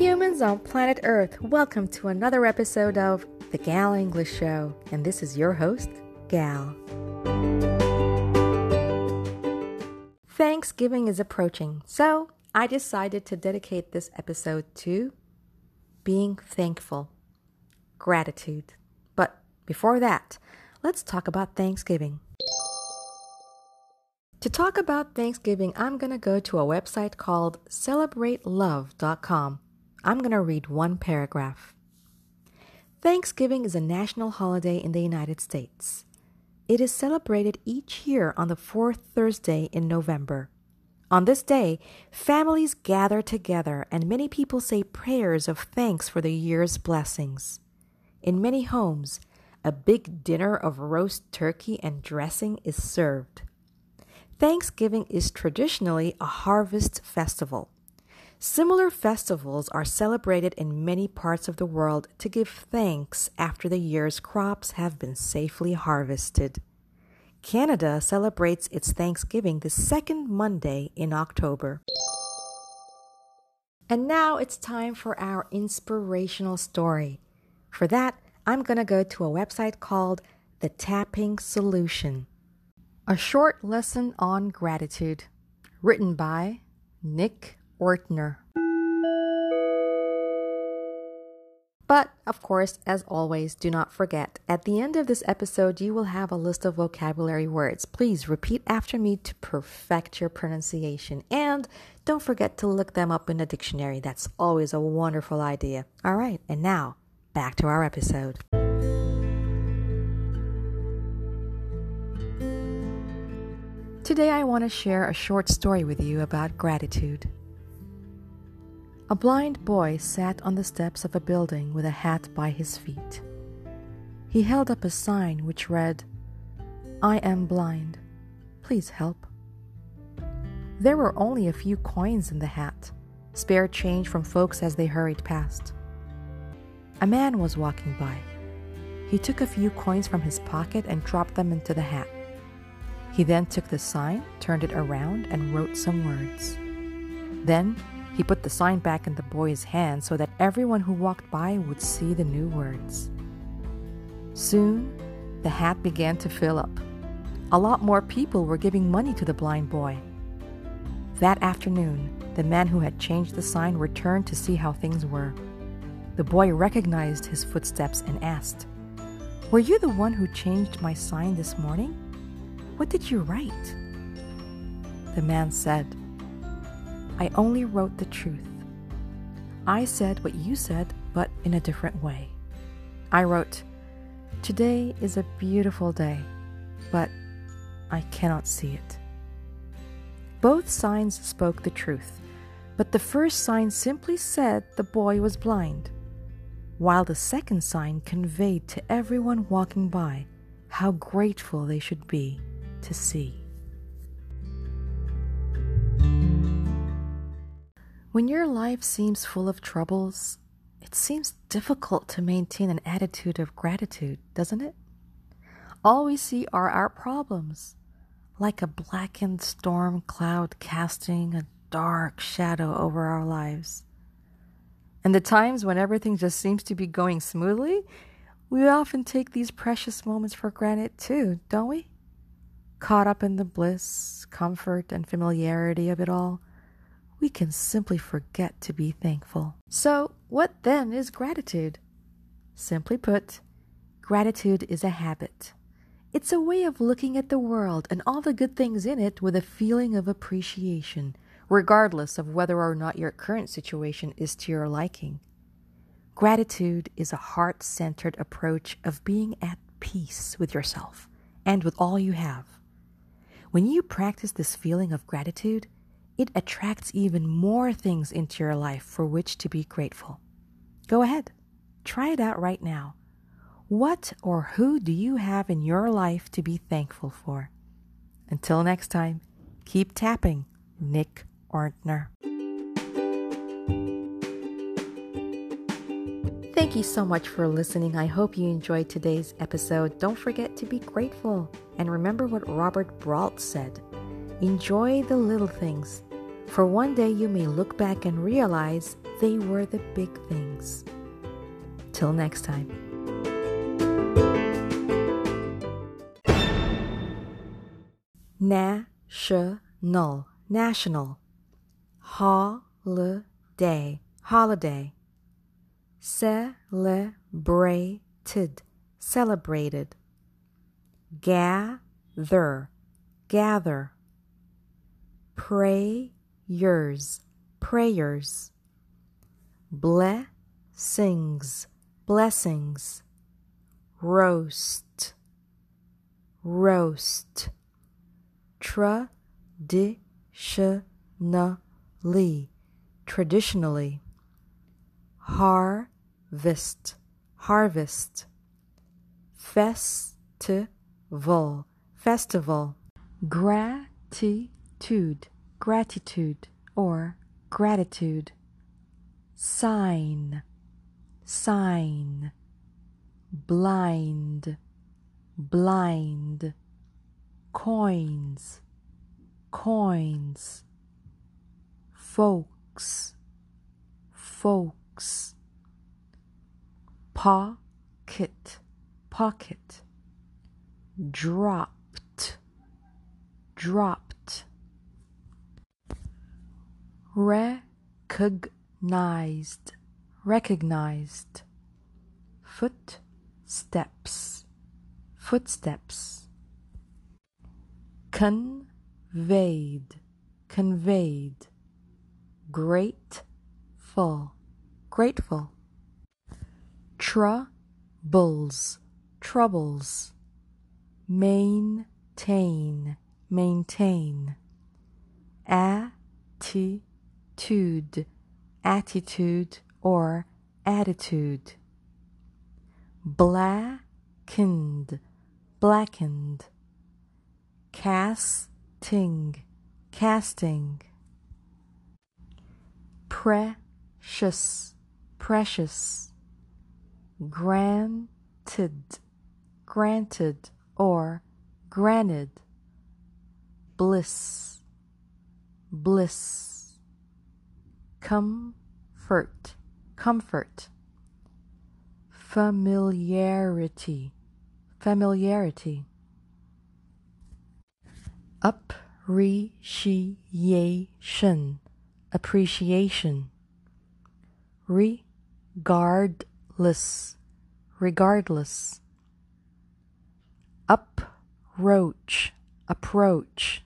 Humans on planet Earth, welcome to another episode of The Gal English Show, and this is your host, Gal. Thanksgiving is approaching, so I decided to dedicate this episode to being thankful, gratitude. But before that, let's talk about Thanksgiving. To talk about Thanksgiving, I'm going to go to a website called celebratelove.com. I'm going to read one paragraph. Thanksgiving is a national holiday in the United States. It is celebrated each year on the fourth Thursday in November. On this day, families gather together and many people say prayers of thanks for the year's blessings. In many homes, a big dinner of roast turkey and dressing is served. Thanksgiving is traditionally a harvest festival. Similar festivals are celebrated in many parts of the world to give thanks after the year's crops have been safely harvested. Canada celebrates its Thanksgiving the second Monday in October. And now it's time for our inspirational story. For that, I'm going to go to a website called The Tapping Solution. A short lesson on gratitude, written by Nick Ortner. But, of course, as always, do not forget, at the end of this episode, you will have a list of vocabulary words. Please repeat after me to perfect your pronunciation. And don't forget to look them up in a dictionary. That's always a wonderful idea. All right, and now, back to our episode. Today, I want to share a short story with you about gratitude. A blind boy sat on the steps of a building with a hat by his feet. He held up a sign which read, I am blind. Please help. There were only a few coins in the hat, spare change from folks as they hurried past. A man was walking by. He took a few coins from his pocket and dropped them into the hat. He then took the sign, turned it around, and wrote some words. Then he put the sign back in the boy's hand so that everyone who walked by would see the new words. Soon, the hat began to fill up. A lot more people were giving money to the blind boy. That afternoon, the man who had changed the sign returned to see how things were. The boy recognized his footsteps and asked, Were you the one who changed my sign this morning? What did you write? The man said, I only wrote the truth. I said what you said, but in a different way. I wrote, Today is a beautiful day, but I cannot see it. Both signs spoke the truth, but the first sign simply said the boy was blind, while the second sign conveyed to everyone walking by how grateful they should be to see. When your life seems full of troubles, it seems difficult to maintain an attitude of gratitude, doesn't it? All we see are our problems, like a blackened storm cloud casting a dark shadow over our lives. And the times when everything just seems to be going smoothly, we often take these precious moments for granted too, don't we? Caught up in the bliss, comfort, and familiarity of it all we can simply forget to be thankful. So, what then is gratitude? Simply put, gratitude is a habit. It's a way of looking at the world and all the good things in it with a feeling of appreciation, regardless of whether or not your current situation is to your liking. Gratitude is a heart centered approach of being at peace with yourself and with all you have. When you practice this feeling of gratitude, it attracts even more things into your life for which to be grateful. Go ahead, try it out right now. What or who do you have in your life to be thankful for? Until next time, keep tapping. Nick Ortner. Thank you so much for listening. I hope you enjoyed today's episode. Don't forget to be grateful and remember what Robert Brault said enjoy the little things For one day you may look back and realize they were the big things. Till next time. National, national, holiday, holiday, celebrated, celebrated, gather, gather, prayers, prayers, blessings, blessings, roast, roast, traditionally, traditionally, harvest, harvest, festival, festival, gratitude, gratitude, or gratitude, sign, sign, blind, blind, coins, coins, folks, folks, pocket, pocket, dropped, dropped, recognized, recognized, footsteps, footsteps, conveyed, conveyed, grateful, grateful, troubles, troubles, maintain, maintain, attitude, attitude, or attitude, blackened, blackened, casting, casting, precious, precious, granted, granted, or granted, bliss, bliss, comfort, comfort, familiarity, familiarity, appreciation, appreciation, regardless, regardless, approach, approach,